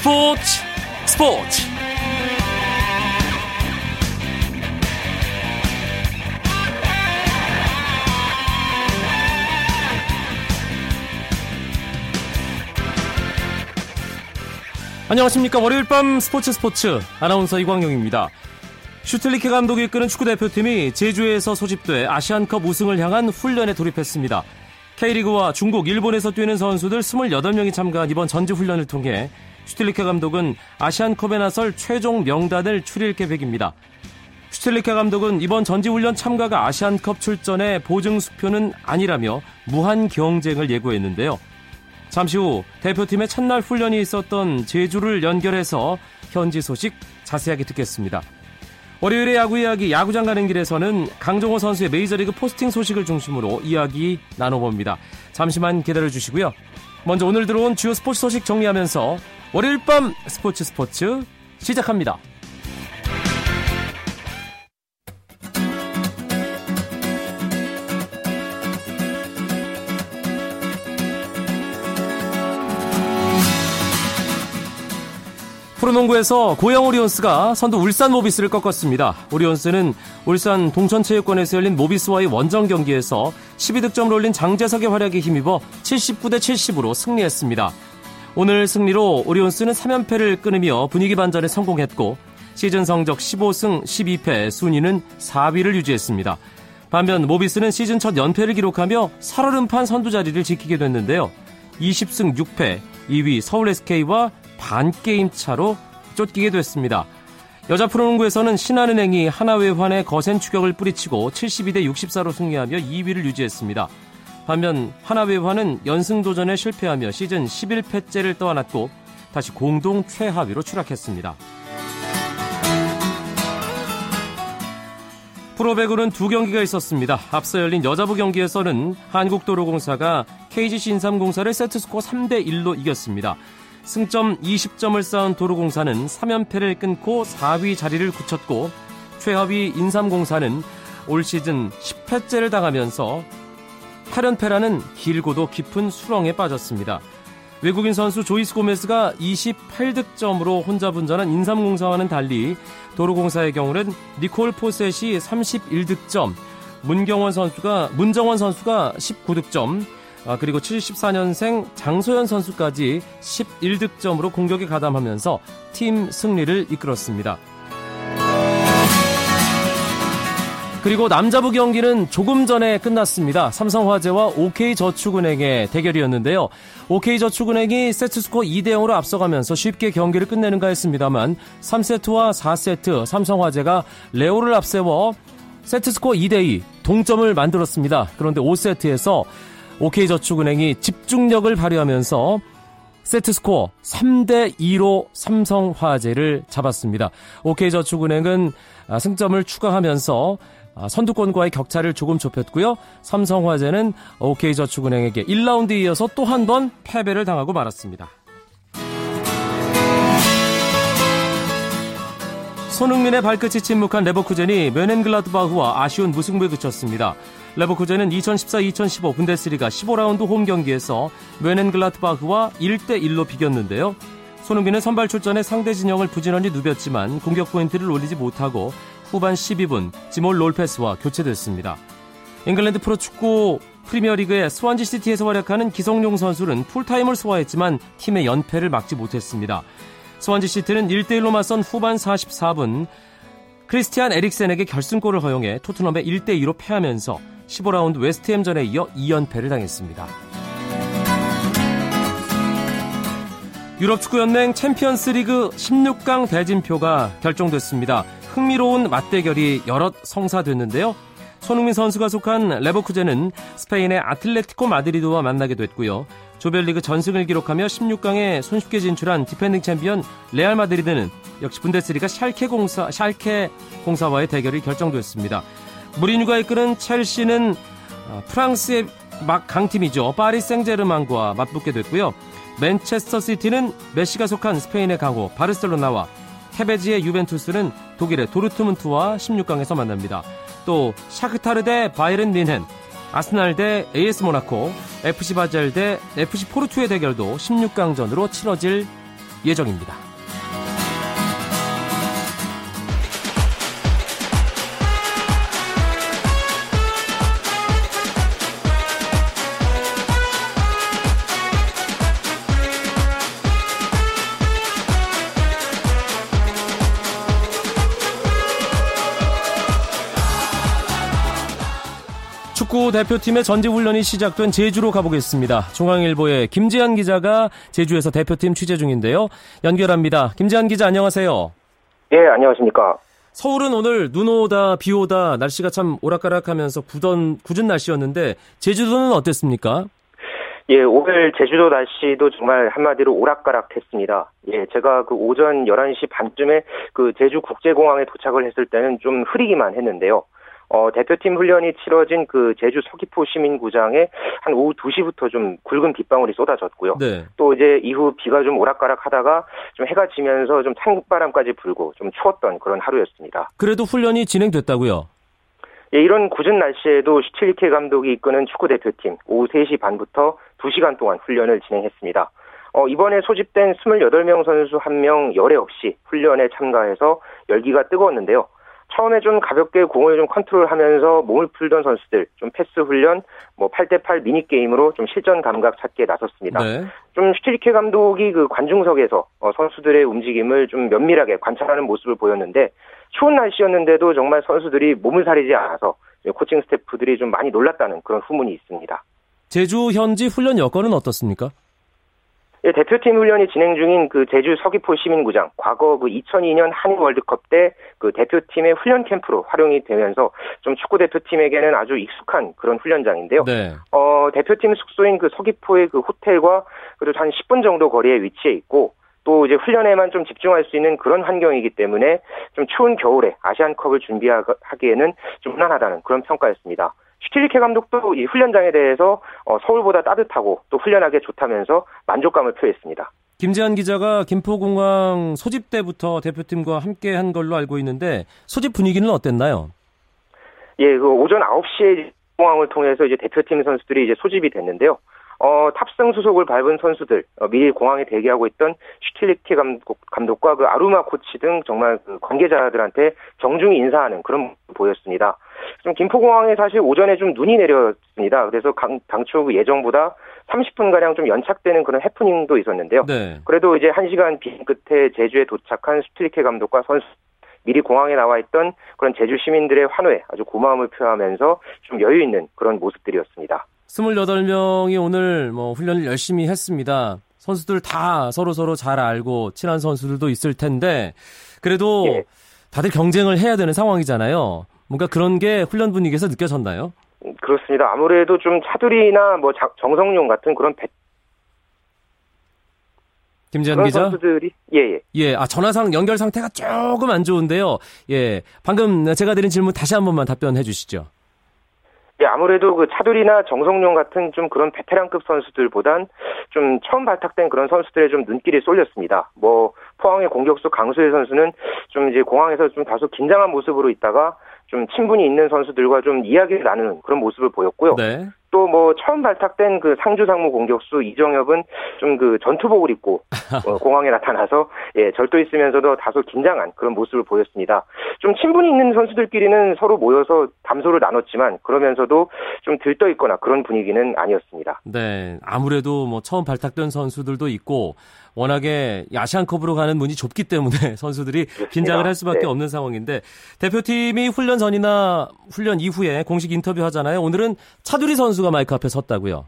스포츠 스포츠. 안녕하십니까. 월요일 밤 스포츠 스포츠. 아나운서 이광용입니다. 슈틀리케 감독이 이끄는 축구대표팀이 제주에서 소집돼 아시안컵 우승을 향한 훈련에 돌입했습니다. K리그와 중국, 일본에서 뛰는 선수들 28명이 참가한 이번 전지훈련을 통해 슈틸리케 감독은 아시안컵에 나설 최종 명단을 추릴 계획입니다. 슈틸리케 감독은 이번 전지훈련 참가가 아시안컵 출전의 보증 수표는 아니라며 무한 경쟁을 예고했는데요. 잠시 후 대표팀의 첫날 훈련이 있었던 제주를 연결해서 현지 소식 자세하게 듣겠습니다. 월요일에 야구 이야기 야구장 가는 길에서는 강정호 선수의 메이저리그 포스팅 소식을 중심으로 이야기 나눠봅니다. 잠시만 기다려 주시고요. 먼저 오늘 들어온 주요 스포츠 소식 정리하면서 월요일 밤 스포츠 스포츠 시작합니다. 프로농구에서 고양 오리온스가 선두 울산 모비스를 꺾었습니다. 오리온스는 울산 동천체육관에서 열린 모비스와의 원정 경기에서 12득점을 올린 장재석의 활약에 힘입어 79대 70으로 승리했습니다. 오늘 승리로 오리온스는 3연패를 끊으며 분위기 반전에 성공했고 시즌 성적 15승 12패 순위는 4위를 유지했습니다. 반면 모비스는 시즌 첫 연패를 기록하며 살얼음판 선두 자리를 지키게 됐는데요. 20승 6패 2위 서울 SK와 반게임 차로 쫓기게 됐습니다. 여자 프로농구에서는 신한은행이 하나외환의 거센 추격을 뿌리치고 72대 64로 승리하며 2위를 유지했습니다. 반면 하나외환은 연승 도전에 실패하며 시즌 11패째를 떠안았고 다시 공동 최하위로 추락했습니다. 프로배구는 두 경기가 있었습니다. 앞서 열린 여자부 경기에서는 한국도로공사가 KGC 인삼공사를 세트스코어 3대1로 이겼습니다. 승점 20점을 쌓은 도로공사는 3연패를 끊고 4위 자리를 굳혔고 최하위 인삼공사는 올 시즌 10회째를 당하면서 8연패라는 길고도 깊은 수렁에 빠졌습니다. 외국인 선수 조이스 고메스가 28득점으로 혼자 분전한 인삼공사와는 달리 도로공사의 경우는 니콜 포셋이 31득점, 문경원 선수가 문정원 선수가 19득점, 아, 그리고 74년생 장소연 선수까지 11득점으로 공격에 가담하면서 팀 승리를 이끌었습니다. 그리고 남자부 경기는 조금 전에 끝났습니다. 삼성화재와 OK저축은행의 대결이었는데요. OK저축은행이 세트스코어 2대 0으로 앞서가면서 쉽게 경기를 끝내는가 했습니다만 3세트와 4세트 삼성화재가 레오를 앞세워 세트스코어 2대 2 동점을 만들었습니다. 그런데 5세트에서 OK저축은행이 집중력을 발휘하면서 세트스코어 3대 2로 삼성화재를 잡았습니다. OK저축은행은 승점을 추가하면서 선두권과의 격차를 조금 좁혔고요. 삼성화재는 OK저축은행에게 1라운드 이어서 또 한 번 패배를 당하고 말았습니다. 손흥민의 발끝이 침묵한 레버쿠젠이 면헨글라드바흐와 아쉬운 무승부에 그쳤습니다. 레버쿠젠은 2014-2015 분데스리가 15라운드 홈 경기에서 면헨글라드바흐와 1대1로 비겼는데요. 손흥민은 선발 출전에 상대 진영을 부지런히 누볐지만 공격 포인트를 올리지 못하고 후반 12분 시몬 롤페스와 교체됐습니다. 잉글랜드 프로축구 프리미어리그의 스완지 시티에서 활약하는 기성용 선수는 풀타임을 소화했지만 팀의 연패를 막지 못했습니다. 스완지 시티는 1대1로 맞선 후반 44분 크리스티안 에릭센에게 결승골을 허용해 토트넘에 1대2로 패하면서 15라운드 웨스트햄전에 이어 2연패를 당했습니다. 유럽축구연맹 챔피언스리그 16강 대진표가 결정됐습니다. 흥미로운 맞대결이 여럿 성사됐는데요. 손흥민 선수가 속한 레버쿠젠은 스페인의 아틀레티코 마드리드와 만나게 됐고요. 조별리그 전승을 기록하며 16강에 손쉽게 진출한 디펜딩 챔피언 레알 마드리드는 역시 분데스리가 샬케 공사 샬케 공사와의 대결이 결정됐습니다. 무리뉴가 이끄는 첼시는 어, 프랑스의 막 강팀이죠. 파리 생제르맹과 맞붙게 됐고요. 맨체스터 시티는 메시가 속한 스페인의 강호 바르셀로나와 테베즈의 유벤투스는 독일의 도르트문트와 16강에서 만납니다. 또 샤크타르 대 바이른 뮌헨, 아스날 대 AS 모나코, FC 바젤 대 FC 포르투의 대결도 16강전으로 치러질 예정입니다. 대표팀의 전지훈련이 시작된 제주로 가보겠습니다. 중앙일보의 김지한 기자가 제주에서 대표팀 취재 중인데요. 연결합니다. 김지한 기자 안녕하세요. 예, 안녕하십니까. 서울은 오늘 눈 오다 비 오다 날씨가 참 오락가락하면서 굳은, 굳은 날씨였는데 제주도는 어땠습니까? 예, 오늘 제주도 날씨도 정말 한마디로 오락가락했습니다. 예, 제가 그 오전 11시 반쯤에 그 제주 국제공항에 도착을 했을 때는 좀 흐리기만 했는데요. 어, 대표팀 훈련이 치러진 그 제주 서귀포 시민구장에 한 오후 2시부터 좀 굵은 빗방울이 쏟아졌고요. 네. 또 이제 이후 비가 좀 오락가락 하다가 좀 해가 지면서 좀 찬국바람까지 불고 좀 추웠던 그런 하루였습니다. 그래도 훈련이 진행됐다고요? 예, 이런 굳은 날씨에도 슈틸리케 감독이 이끄는 축구 대표팀 오후 3시 반부터 2시간 동안 훈련을 진행했습니다. 어, 이번에 소집된 28명 선수 1명 열애 없이 훈련에 참가해서 열기가 뜨거웠는데요. 처음에 좀 가볍게 공을 좀 컨트롤하면서 몸을 풀던 선수들 좀 패스 훈련 뭐 8대8 미니 게임으로 좀 실전 감각 찾기에 나섰습니다. 네. 좀 슈틸리케 감독이 그 관중석에서 어, 선수들의 움직임을 좀 면밀하게 관찰하는 모습을 보였는데 추운 날씨였는데도 정말 선수들이 몸을 사리지 않아서 코칭 스태프들이 좀 많이 놀랐다는 그런 후문이 있습니다. 제주 현지 훈련 여건은 어떻습니까? 예, 대표팀 훈련이 진행 중인 그 제주 서귀포 시민구장 과거 그 2002년 한일 월드컵 때 그 대표팀의 훈련 캠프로 활용이 되면서 좀 축구 대표팀에게는 아주 익숙한 그런 훈련장인데요. 네. 어, 대표팀 숙소인 그 서귀포의 그 호텔과 그리고 한 10분 정도 거리에 위치해 있고 또 이제 훈련에만 좀 집중할 수 있는 그런 환경이기 때문에 좀 추운 겨울에 아시안컵을 준비하기에는 좀 무난하다는 그런 평가였습니다. 슈틸리케 감독도 이 훈련장에 대해서 어, 서울보다 따뜻하고 또 훈련하기 좋다면서 만족감을 표했습니다. 김재한 기자가 김포공항 소집 때부터 대표팀과 함께 한 걸로 알고 있는데 소집 분위기는 어땠나요? 예, 그 오전 9시에 공항을 통해서 이제 대표팀 선수들이 이제 소집이 됐는데요. 어, 탑승 수속을 밟은 선수들, 어, 미리 공항에 대기하고 있던 슈틸리케 감독, 감독 과 그 아루마 코치 등 정말 그 관계자들한테 정중히 인사하는 그런 모습 보였습니다. 좀 김포공항에 사실 오전에 좀 눈이 내렸습니다. 그래서 강, 당초 그 예정보다 30분가량 좀 연착되는 그런 해프닝도 있었는데요. 네. 그래도 이제 1시간 비행 끝에 제주에 도착한 슈틸리케 감독과 선수 미리 공항에 나와 있던 그런 제주 시민들의 환호에 아주 고마움을 표하면서 좀 여유 있는 그런 모습들이었습니다. 28명이 오늘 뭐 훈련을 열심히 했습니다. 선수들 다 서로 서로 잘 알고 친한 선수들도 있을 텐데 그래도 예. 다들 경쟁을 해야 되는 상황이잖아요. 뭔가 그런 게 훈련 분위기에서 느껴졌나요? 그렇습니다. 아무래도 좀 차두리나 뭐 정성용 같은 그런 배... 김지현 기자. 선수들이 예예. 예. 예, 아 전화상 연결 상태가 조금 안 좋은데요. 예, 방금 제가 드린 질문 다시 한 번만 답변해 주시죠. 예, 아무래도 그 차두리나 정성용 같은 좀 그런 베테랑급 선수들보단 좀 처음 발탁된 그런 선수들의 좀 눈길이 쏠렸습니다. 뭐 포항의 공격수 강수혜 선수는 좀 이제 공항에서 좀 다소 긴장한 모습으로 있다가 좀 친분이 있는 선수들과 좀 이야기를 나누는 그런 모습을 보였고요. 네. 또 뭐 처음 발탁된 그 상주 상무 공격수 이정엽은 좀 그 전투복을 입고 어, 공항에 나타나서 예 절도 있으면서도 다소 긴장한 그런 모습을 보였습니다. 좀 친분이 있는 선수들끼리는 서로 모여서 담소를 나눴지만 그러면서도 좀 들떠 있거나 그런 분위기는 아니었습니다. 네, 아무래도 뭐 처음 발탁된 선수들도 있고 워낙에 아시안컵으로 가는 문이 좁기 때문에 선수들이 그렇습니다. 긴장을 할 수밖에 네. 없는 상황인데 대표팀이 훈련 전이나 훈련 이후에 공식 인터뷰 하잖아요. 오늘은 차두리 선수 가 마이크 앞에 섰다고요.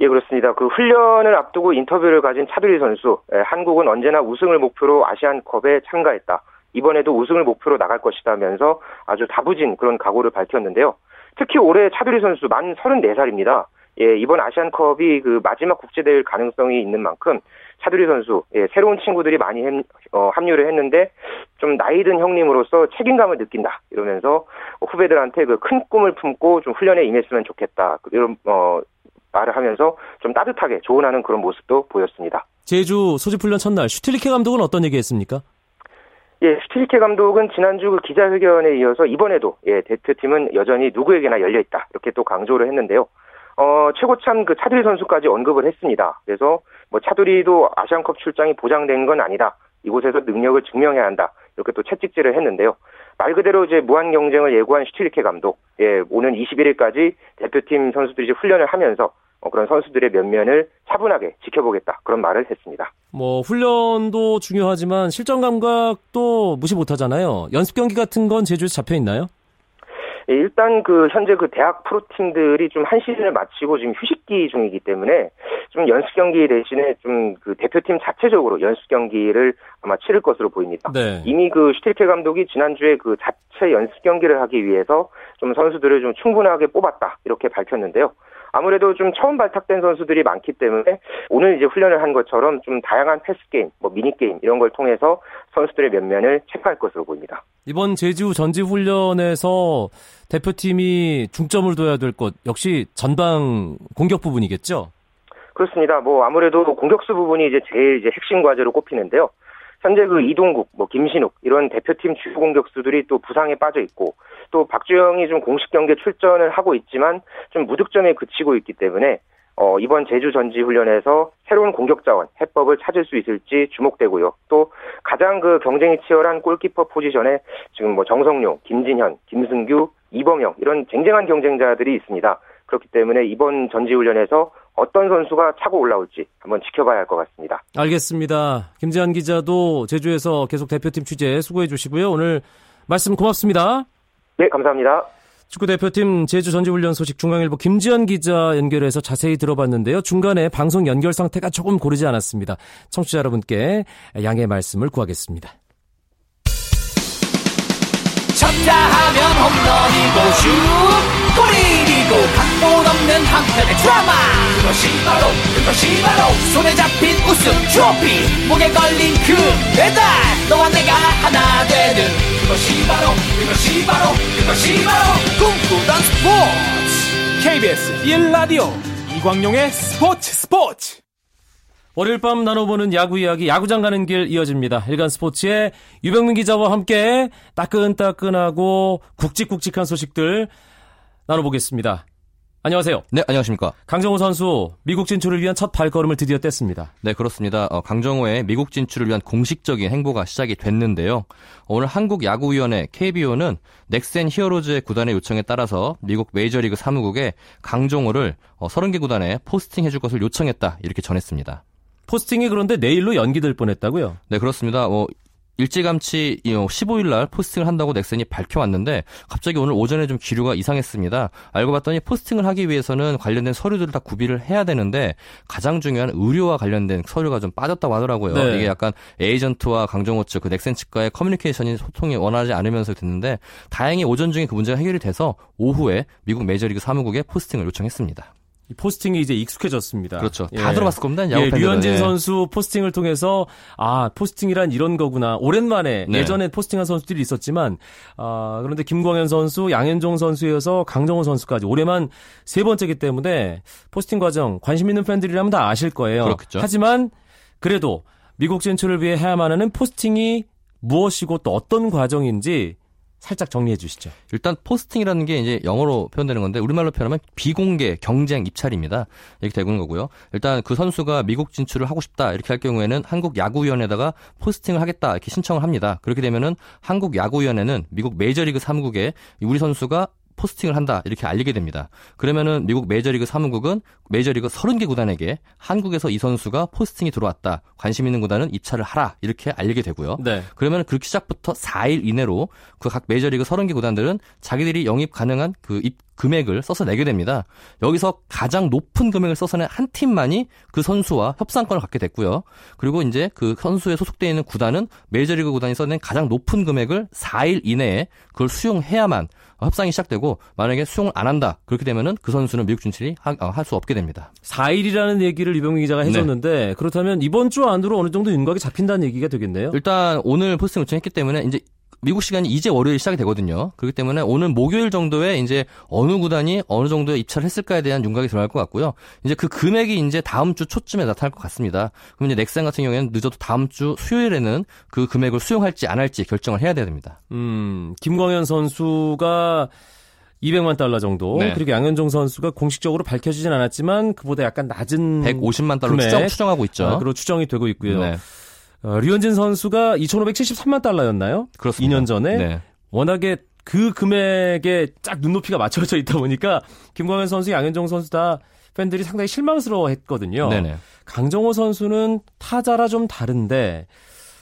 예, 그렇습니다. 그 훈련을 앞두고 인터뷰를 가진 차두리 선수, 예, 한국은 언제나 우승을 목표로 아시안컵에 참가했다. 이번에도 우승을 목표로 나갈 것이다면서 아주 다부진 그런 각오를 밝혔는데요. 특히 올해 차두리 선수 만 34살입니다. 예, 이번 아시안컵이 그 마지막 국제대회 가능성이 있는 만큼 차두리 선수, 예, 새로운 친구들이 많이 햄, 어, 합류를 했는데 좀 나이 든 형님으로서 책임감을 느낀다 이러면서 후배들한테 그 큰 꿈을 품고 좀 훈련에 임했으면 좋겠다 이런 어, 말을 하면서 좀 따뜻하게 조언하는 그런 모습도 보였습니다. 제주 소집 훈련 첫날 슈틸리케 감독은 어떤 얘기했습니까? 예, 슈틸리케 감독은 지난주 그 기자회견에 이어서 이번에도 예, 대표팀은 여전히 누구에게나 열려 있다 이렇게 또 강조를 했는데요. 어, 최고참 그 차두리 선수까지 언급을 했습니다. 그래서 뭐 차두리도 아시안컵 출장이 보장된 건 아니다. 이곳에서 능력을 증명해야 한다. 이렇게 또 채찍질을 했는데요. 말 그대로 이제 무한 경쟁을 예고한 슈틸리케 감독, 예, 오는 21일까지 대표팀 선수들이 이제 훈련을 하면서 어, 그런 선수들의 면면을 차분하게 지켜보겠다 그런 말을 했습니다. 뭐 훈련도 중요하지만 실전 감각도 무시 못하잖아요. 연습 경기 같은 건 제주에서 잡혀 있나요? 예, 일단 그 현재 그 대학 프로팀들이 좀 한 시즌을 마치고 지금 휴식기 중이기 때문에 좀 연습 경기 대신에 좀 그 대표팀 자체적으로 연습 경기를 아마 치를 것으로 보입니다. 네. 이미 그 슈틸케 감독이 지난주에 그 자체 연습 경기를 하기 위해서 좀 선수들을 좀 충분하게 뽑았다 이렇게 밝혔는데요. 아무래도 좀 처음 발탁된 선수들이 많기 때문에 오늘 이제 훈련을 한 것처럼 좀 다양한 패스 게임, 뭐 미니 게임 이런 걸 통해서 선수들의 면면을 체크할 것으로 보입니다. 이번 제주 전지 훈련에서 대표팀이 중점을 둬야 될 것 역시 전방 공격 부분이겠죠? 그렇습니다. 뭐 아무래도 공격수 부분이 이제 제일 이제 핵심 과제로 꼽히는데요. 현재 그 이동국, 뭐 김신욱 이런 대표팀 주요 공격수들이 또 부상에 빠져 있고 또 박주영이 좀 공식 경기에 출전을 하고 있지만 좀 무득점에 그치고 있기 때문에 어, 이번 제주 전지 훈련에서 새로운 공격 자원, 해법을 찾을 수 있을지 주목되고요. 또 가장 그 경쟁이 치열한 골키퍼 포지션에 지금 뭐 정성용, 김진현, 김승규, 이범영 이런 쟁쟁한 경쟁자들이 있습니다. 그렇기 때문에 이번 전지 훈련에서 어떤 선수가 차고 올라올지 한번 지켜봐야 할 것 같습니다. 알겠습니다. 김재한 기자도 제주에서 계속 대표팀 취재 수고해 주시고요. 오늘 말씀 고맙습니다. 네, 감사합니다. 축구 대표팀 제주 전지훈련 소식 중앙일보 김지현 기자 연결해서 자세히 들어봤는데요. 중간에 방송 연결 상태가 조금 고르지 않았습니다. 청취자 여러분께 양해 말씀을 구하겠습니다. 쳤다 하면 홈런이고 슛 골이고 각본 없는 한편의 드라마. 그것이 바로 그것이 바로 손에 잡힌 우승 트로피. 목에 걸린 그 배달 너와 내가 하나 되는 그것이 바로 그것이 바로 그것이 바로 꿈꾸던 스포츠. KBS 1라디오 이광용의 스포츠 스포츠. 월요일 밤 나눠보는 야구 이야기 야구장 가는 길 이어집니다. 일간 스포츠의 유병민 기자와 함께 따끈따끈하고 굵직굵직한 소식들 나눠보겠습니다. 안녕하세요. 네, 안녕하십니까. 강정호 선수 미국 진출을 위한 첫 발걸음을 드디어 뗐습니다. 네, 그렇습니다. 어, 강정호의 미국 진출을 위한 공식적인 행보가 시작이 됐는데요. 오늘 한국 야구위원회 KBO는 넥센 히어로즈의 구단의 요청에 따라서 미국 메이저리그 사무국에 강정호를 30개 어, 구단에 포스팅해줄 것을 요청했다 이렇게 전했습니다. 포스팅이 그런데 내일로 연기될 뻔했다고요? 네, 그렇습니다. 뭐 일찌감치 15일 날 포스팅을 한다고 넥센이 밝혀왔는데 갑자기 오늘 오전에 좀 기류가 이상했습니다. 알고 봤더니 포스팅을 하기 위해서는 관련된 서류들을 다 구비를 해야 되는데 가장 중요한 의료와 관련된 서류가 좀 빠졌다고 하더라고요. 네. 이게 약간 에이전트와 강정호 측, 그 넥센 측과의 커뮤니케이션이 소통이 원활하지 않으면서 됐는데 다행히 오전 중에 그 문제가 해결이 돼서 오후에 미국 메이저리그 사무국에 포스팅을 요청했습니다. 이 포스팅이 이제 익숙해졌습니다. 그렇죠. 예. 다 들어봤을 겁니다. 예, 류현진 예. 선수 포스팅을 통해서 아 포스팅이란 이런 거구나. 오랜만에 네. 예전에 포스팅한 선수들이 있었지만 아 그런데 김광현 선수, 양현종 선수여서 강정호 선수까지 올해만 세 번째기 때문에 포스팅 과정 관심 있는 팬들이라면 다 아실 거예요. 그렇겠죠. 하지만 그래도 미국 진출을 위해 해야만 하는 포스팅이 무엇이고 또 어떤 과정인지 살짝 정리해 주시죠. 일단 포스팅이라는 게 이제 영어로 표현되는 건데 우리말로 표현하면 비공개 경쟁 입찰입니다. 이렇게 되는 거고요. 일단 그 선수가 미국 진출을 하고 싶다 이렇게 할 경우에는 한국 야구위원회에다가 포스팅을 하겠다 이렇게 신청을 합니다. 그렇게 되면은 한국 야구위원회는 미국 메이저리그 사무국에 우리 선수가 포스팅을 한다 이렇게 알리게 됩니다. 그러면은 미국 메이저리그 사무국은 메이저리그 30개 구단에게 한국에서 이 선수가 포스팅이 들어왔다. 관심 있는 구단은 입찰을 하라. 이렇게 알리게 되고요. 네. 그러면 그 시작부터 4일 이내로 그 각 메이저리그 30개 구단들은 자기들이 영입 가능한 그 입 금액을 써서 내게 됩니다. 여기서 가장 높은 금액을 써서 낸한 팀만이 그 선수와 협상권을 갖게 됐고요. 그리고 이제 그 선수에 소속되어 있는 구단은 메이저리그 구단이 써낸 가장 높은 금액을 4일 이내에 그걸 수용해야만 협상이 시작되고 만약에 수용을 안 한다 그렇게 되면은 그 선수는 미국 진출이 어, 할수 없게 됩니다. 4일이라는 얘기를 이병민 기자가 네. 해줬는데 네. 그렇다면 이번 주 안으로 어느 정도 윤곽이 잡힌다는 얘기가 되겠네요. 일단 오늘 포스팅 요청했기 때문에 이제 미국 시간이 이제 월요일 시작이 되거든요. 그렇기 때문에 오늘 목요일 정도에 이제 어느 구단이 어느 정도의 입찰을 했을까에 대한 윤곽이 들어갈 것 같고요. 이제 그 금액이 이제 다음 주 초쯤에 나타날 것 같습니다. 그럼 이제 넥센 같은 경우에는 늦어도 다음 주 수요일에는 그 금액을 수용할지 안 할지 결정을 해야 됩니다. 음, 김광현 선수가 200만 달러 정도. 네. 그리고 양현종 선수가 공식적으로 밝혀지진 않았지만 그보다 약간 낮은 150만 달러. 추정, 추정하고 있죠. 아, 그로 추정이 되고 있고요. 네, 어, 류현진 선수가 2,573만 달러였나요? 그렇습니다. 2년 전에 네. 워낙에 그 금액에 쫙 눈높이가 맞춰져 있다 보니까 김광현 선수, 양현종 선수 다 팬들이 상당히 실망스러워했거든요. 네네. 강정호 선수는 타자라 좀 다른데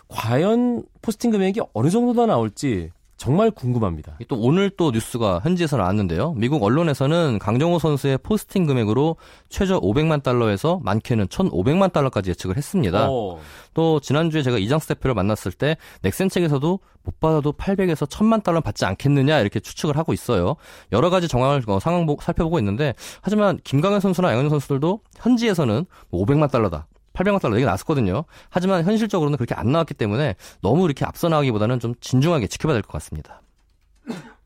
과연 포스팅 금액이 어느 정도나 나올지 정말 궁금합니다. 또 오늘 또 뉴스가 현지에서 나왔는데요. 미국 언론에서는 강정호 선수의 포스팅 금액으로 최저 500만 달러에서 많게는 1,500만 달러까지 예측을 했습니다. 어, 또 지난주에 제가 이장석 대표를 만났을 때 넥센 측에서도 못 받아도 800에서 1000만 달러 받지 않겠느냐 이렇게 추측을 하고 있어요. 여러 가지 정황을 어, 상황 보- 살펴보고 있는데 하지만 김강현 선수나 양현종 선수들도 현지에서는 500만 달러다. 800만 달러 얘기 나왔었거든요. 하지만 현실적으로는 그렇게 안 나왔기 때문에 너무 이렇게 앞서 나가기보다는 좀 진중하게 지켜봐야 될 것 같습니다.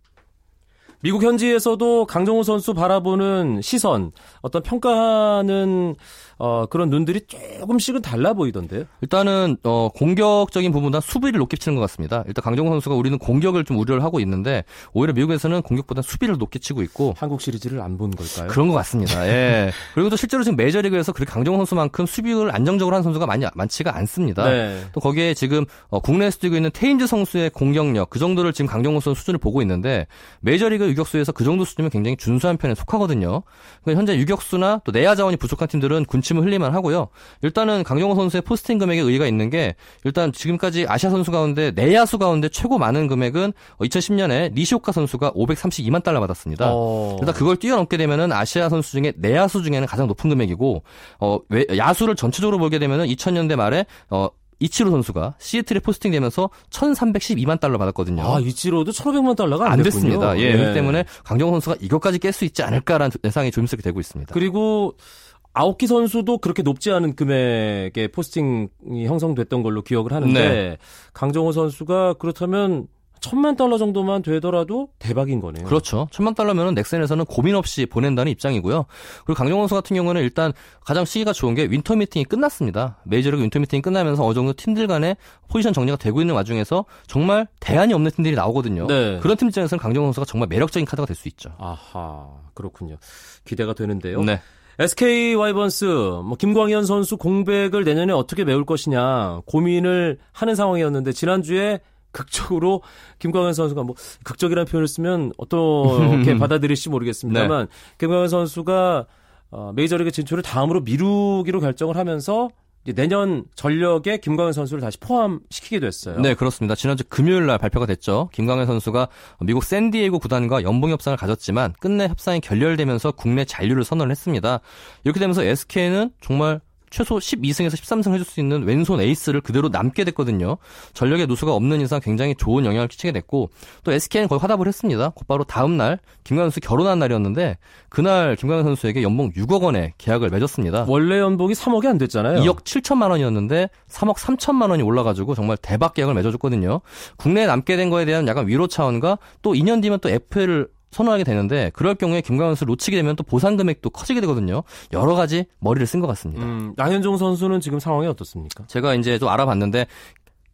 미국 현지에서도 강정호 선수 바라보는 시선, 어떤 평가하는 어, 그런 눈들이 조금씩은 달라 보이던데요. 일단은 어, 공격적인 부분보다 수비를 높게 치는 것 같습니다. 일단 강정호 선수가 우리는 공격을 좀 우려를 하고 있는데 오히려 미국에서는 공격보다 수비를 높게 치고 있고 한국 시리즈를 안 본 걸까요? 그런 것 같습니다. 예. 그리고 또 실제로 지금 메이저리그에서 그렇게 강정호 선수만큼 수비를 안정적으로 한 선수가 많이 많지가 않습니다. 네. 또 거기에 지금 어, 국내에서 뛰고 있는 테임즈 선수의 공격력 그 정도를 지금 강정호 선수 수준을 보고 있는데 메이저리그 유격수에서 그 정도 수준이면 굉장히 준수한 편에 속하거든요. 그러니까 현재 유격수나 또 내야 자원이 부족한 팀들은 군침 을 흘리만 하고요. 일단은 강정호 선수의 포스팅 금액에 의의가 있는 게 일단 지금까지 아시아 선수 가운데 내야수 가운데 최고 많은 금액은 2010년에 니시오카 선수가 532만 달러 받았습니다. 어. 일단 그걸 뛰어넘게 되면은 아시아 선수 중에 내야수 중에는 가장 높은 금액이고 어 외- 야수를 전체적으로 보게 되면은 2000년대 말에 어 이치로 선수가 시애틀에 포스팅되면서 1,312만 달러 받았거든요. 아, 이치로도 1,500만 달러가 안, 안. 됐습니다. 예, 네. 그렇기 때문에 강정호 선수가 이것까지 깰 수 있지 않을까라는 예상이 조심스럽게 되고 있습니다. 그리고 아오키 선수도 그렇게 높지 않은 금액의 포스팅이 형성됐던 걸로 기억을 하는데 네. 강정호 선수가 그렇다면 천만 달러 정도만 되더라도 대박인 거네요. 그렇죠. 천만 달러면은 넥센에서는 고민 없이 보낸다는 입장이고요. 그리고 강정호 선수 같은 경우는 일단 가장 시기가 좋은 게 winter meeting이 끝났습니다. 메이저리그 winter meeting이 끝나면서 어느 정도 팀들 간의 포지션 정리가 되고 있는 와중에서 정말 대안이 없는 팀들이 나오거든요. 네. 그런 팀 입장에서는 강정호 선수가 정말 매력적인 카드가 될 수 있죠. 아하, 그렇군요. 기대가 되는데요. 네. SK 와이번스 뭐 김광현 선수 공백을 내년에 어떻게 메울 것이냐 고민을 하는 상황이었는데 지난주에 극적으로 김광현 선수가 뭐 극적이라는 표현을 쓰면 어떻게 받아들일지 모르겠습니다만 김광현 선수가 어, 메이저리그 진출을 다음으로 미루기로 결정을 하면서 내년 전력에 김광현 선수를 다시 포함시키게 됐어요. 네, 그렇습니다. 지난주 금요일 날 발표가 됐죠. 김광현 선수가 미국 샌디에이고 구단과 연봉 협상을 가졌지만 끝내 협상이 결렬되면서 국내 잔류를 선언을 했습니다. 이렇게 되면서 SK는 정말 최소 12승에서 13승 해줄 수 있는 왼손 에이스를 그대로 남게 됐거든요. 전력의 누수가 없는 이상 굉장히 좋은 영향을 끼치게 됐고 또 SK는 거의 화답을 했습니다. 곧바로 다음 날 김광현 선수 결혼한 날이었는데 그날 김광현 선수에게 연봉 6억 원의 계약을 맺었습니다. 원래 연봉이 3억이 안 됐잖아요. 2억 7천만 원이었는데 3억 3천만 원이 올라가지고 정말 대박 계약을 맺어줬거든요. 국내에 남게 된 거에 대한 약간 위로 차원과 또 2년 뒤면 또 FA를 선언하게 되는데 그럴 경우에 김광현 선수를 놓치게 되면 또 보상 금액도 커지게 되거든요. 여러 가지 머리를 쓴 것 같습니다. 음, 나현종 선수는 지금 상황이 어떻습니까? 제가 이제 좀 알아봤는데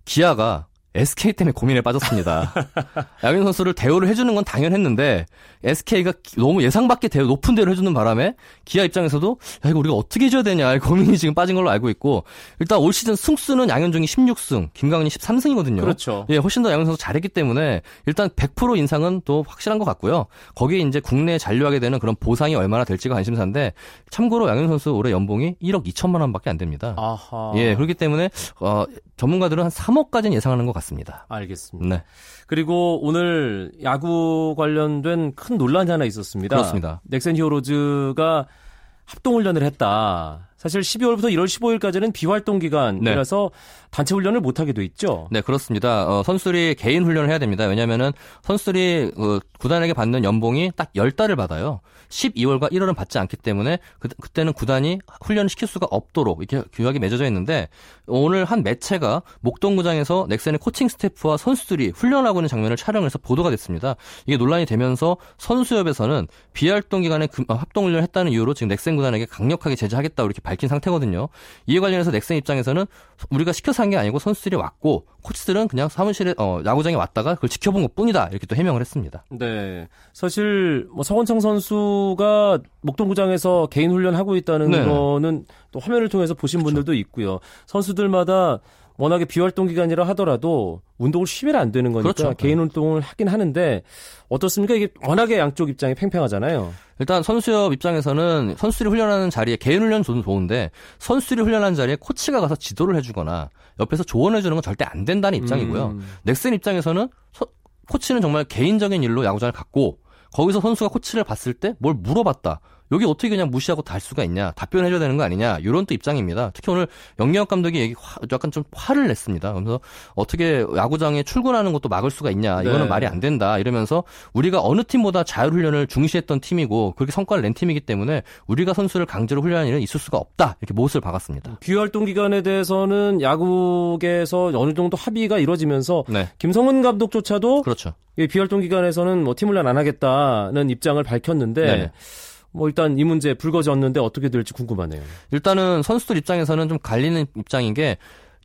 기아가 SK 때문에 고민에 빠졌습니다. 양현 선수를 대우를 해주는 건 당연했는데 SK가 너무 예상 밖의 대우 높은 대우를 해주는 바람에 기아 입장에서도 야 이거 우리가 어떻게 해줘야 되냐 고민이 지금 빠진 걸로 알고 있고 일단 올 시즌 승수는 양현종이 16승, 김강현이 13승이거든요. 그렇죠. 예, 훨씬 더 양현 선수 잘했기 때문에 일단 100% 인상은 또 확실한 것 같고요. 거기에 이제 국내에 잔류하게 되는 그런 보상이 얼마나 될지가 관심사인데 참고로 양현 선수 올해 연봉이 1억 2천만 원밖에 안 됩니다. 아하. 예, 그렇기 때문에 어, 전문가들은 한 3억까지는 예상하는 것 같습니다. 알겠습니다. 네, 그리고 오늘 야구 관련된 큰 논란이 하나 있었습니다. 그렇습니다. 넥센 히어로즈가 합동 훈련을 했다. 사실 12월부터 1월 15일까지는 비활동 기간이라서 단체 훈련을 못 하게 돼 있죠. 네 그렇습니다. 어, 선수들이 개인 훈련을 해야 됩니다. 왜냐하면은 선수들이 어, 구단에게 받는 연봉이 딱 10달을 받아요. 12월과 1월은 받지 않기 때문에 그, 그때는 구단이 훈련을 시킬 수가 없도록 이렇게 규약이 맺어져 있는데 오늘 한 매체가 목동구장에서 넥센의 코칭 스태프와 선수들이 훈련하고 있는 장면을 촬영해서 보도가 됐습니다. 이게 논란이 되면서 선수협에서는 비활동 기간에 금- 어, 합동 훈련을 했다는 이유로 지금 넥센 구단에게 강력하게 제재하겠다 이렇게 밝힌 상태거든요. 이에 관련해서 넥센 입장에서는 우리가 시켜서 한 게 아니고 선수들이 왔고 코치들은 그냥 사무실에 어, 야구장에 왔다가 그걸 지켜본 것뿐이다 이렇게 또 해명을 했습니다. 네, 사실 뭐 서건창 선수가 목동구장에서 개인 훈련하고 있다는 네. 거는 또 화면을 통해서 보신 그렇죠. 분들도 있고요. 선수들마다 워낙에 비활동 기간이라 하더라도 운동을 쉬면 안 되는 거니까 그렇죠. 개인 운동을 하긴 하는데 어떻습니까? 이게 워낙에 양쪽 입장이 팽팽하잖아요. 일단 선수협 입장에서는 선수들이 훈련하는 자리에 개인 훈련 도 좋은데 선수들이 훈련하는 자리에 코치가 가서 지도를 해주거나 옆에서 조언해 주는 건 절대 안 된다는 입장이고요. 음. 넥센 입장에서는 서, 코치는 정말 개인적인 일로 야구장을 갖고 거기서 선수가 코치를 봤을 때 뭘 물어봤다. 여기 어떻게 그냥 무시하고 달 수가 있냐 답변해줘야 되는 거 아니냐 이런 또 입장입니다. 특히 오늘 영영혁 감독이 얘기 약간 좀 화를 냈습니다. 그래서 어떻게 야구장에 출근하는 것도 막을 수가 있냐 이거는 네. 말이 안 된다 이러면서 우리가 어느 팀보다 자율훈련을 중시했던 팀이고 그렇게 성과를 낸 팀이기 때문에 우리가 선수를 강제로 훈련하는 일은 있을 수가 없다 이렇게 못을 박았습니다. 비활동 기간에 대해서는 야구계에서 어느 정도 합의가 이루어지면서 네. 김성훈 감독조차도 그렇죠. 비활동 기간에서는 뭐 팀 훈련 안 하겠다는 입장을 밝혔는데. 네. 뭐 일단 이 문제 불거졌는데 어떻게 될지 궁금하네요. 일단은 선수들 입장에서는 좀 갈리는 입장인 게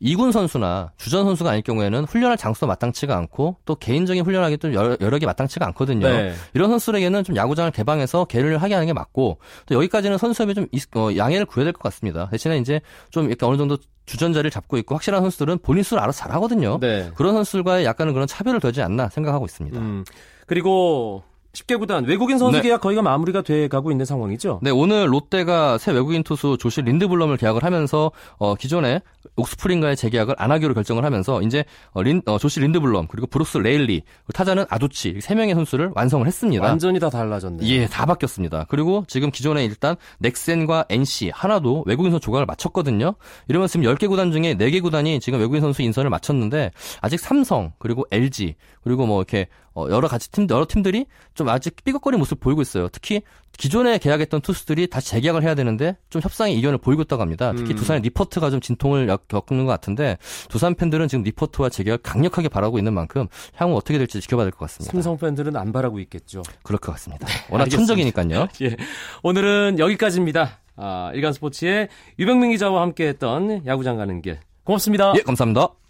이군 선수나 주전 선수가 아닐 경우에는 훈련할 장소도 마땅치가 않고 또 개인적인 훈련하기 도 여러, 여러 개 마땅치가 않거든요. 네. 이런 선수들에게는 좀 야구장을 개방해서 개를 하게 하는 게 맞고 또 여기까지는 선수협이 좀 어, 양해를 구해야 될 것 같습니다. 대신에 이제 좀 이렇게 어느 정도 주전자를 잡고 있고 확실한 선수들은 본인 수를 알아서 잘하거든요. 네. 그런 선수들과의 약간은 그런 차별을 두지 않나 생각하고 있습니다. 음, 그리고 10개 구단 외국인 선수 네. 계약 거의가 마무리가 돼 가고 있는 상황이죠. 네, 오늘 롯데가 새 외국인 투수 조시 린드블럼을 계약을 하면서 어, 기존에 옥스프링과의 재계약을 안 하기로 결정을 하면서 이제 어, 린, 어, 조시 린드블럼 그리고 브루스 레일리 타자는 아두치 세 명의 선수를 완성을 했습니다. 완전히 다 달라졌네요. 예, 다 바뀌었습니다. 그리고 지금 기존에 일단 넥센과 NC 한화도 외국인 선수 조각을 마쳤거든요. 이러면 지금 10개 구단 중에 4개 구단이 지금 외국인 선수 인선을 마쳤는데 아직 삼성 그리고 LG 그리고 뭐 이렇게 어, 여러 가지 팀, 여러 팀들이 좀 아직 삐걱거리는 모습을 보이고 있어요. 특히 기존에 계약했던 투수들이 다시 재계약을 해야 되는데 좀 협상의 이견을 보이고 있다고 합니다. 특히 음. 두산의 리포트가 좀 진통을 겪는 것 같은데 두산 팬들은 지금 리포트와 재계약 강력하게 바라고 있는 만큼 향후 어떻게 될지 지켜봐야 될 것 같습니다. 삼성 팬들은 안 바라고 있겠죠. 그럴 것 같습니다. 네, 워낙 천적이니까요. 예. 오늘은 여기까지입니다. 아, 일간 스포츠의 유병민 기자와 함께했던 야구장 가는 길. 고맙습니다. 예, 감사합니다.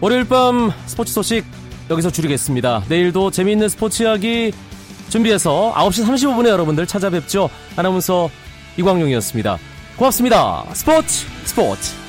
월요일 밤 스포츠 소식 여기서 줄이겠습니다. 내일도 재미있는 스포츠 이야기 준비해서 9시 35분에 여러분들 찾아뵙죠. 아나운서 이광용이었습니다. 고맙습니다. 스포츠 스포츠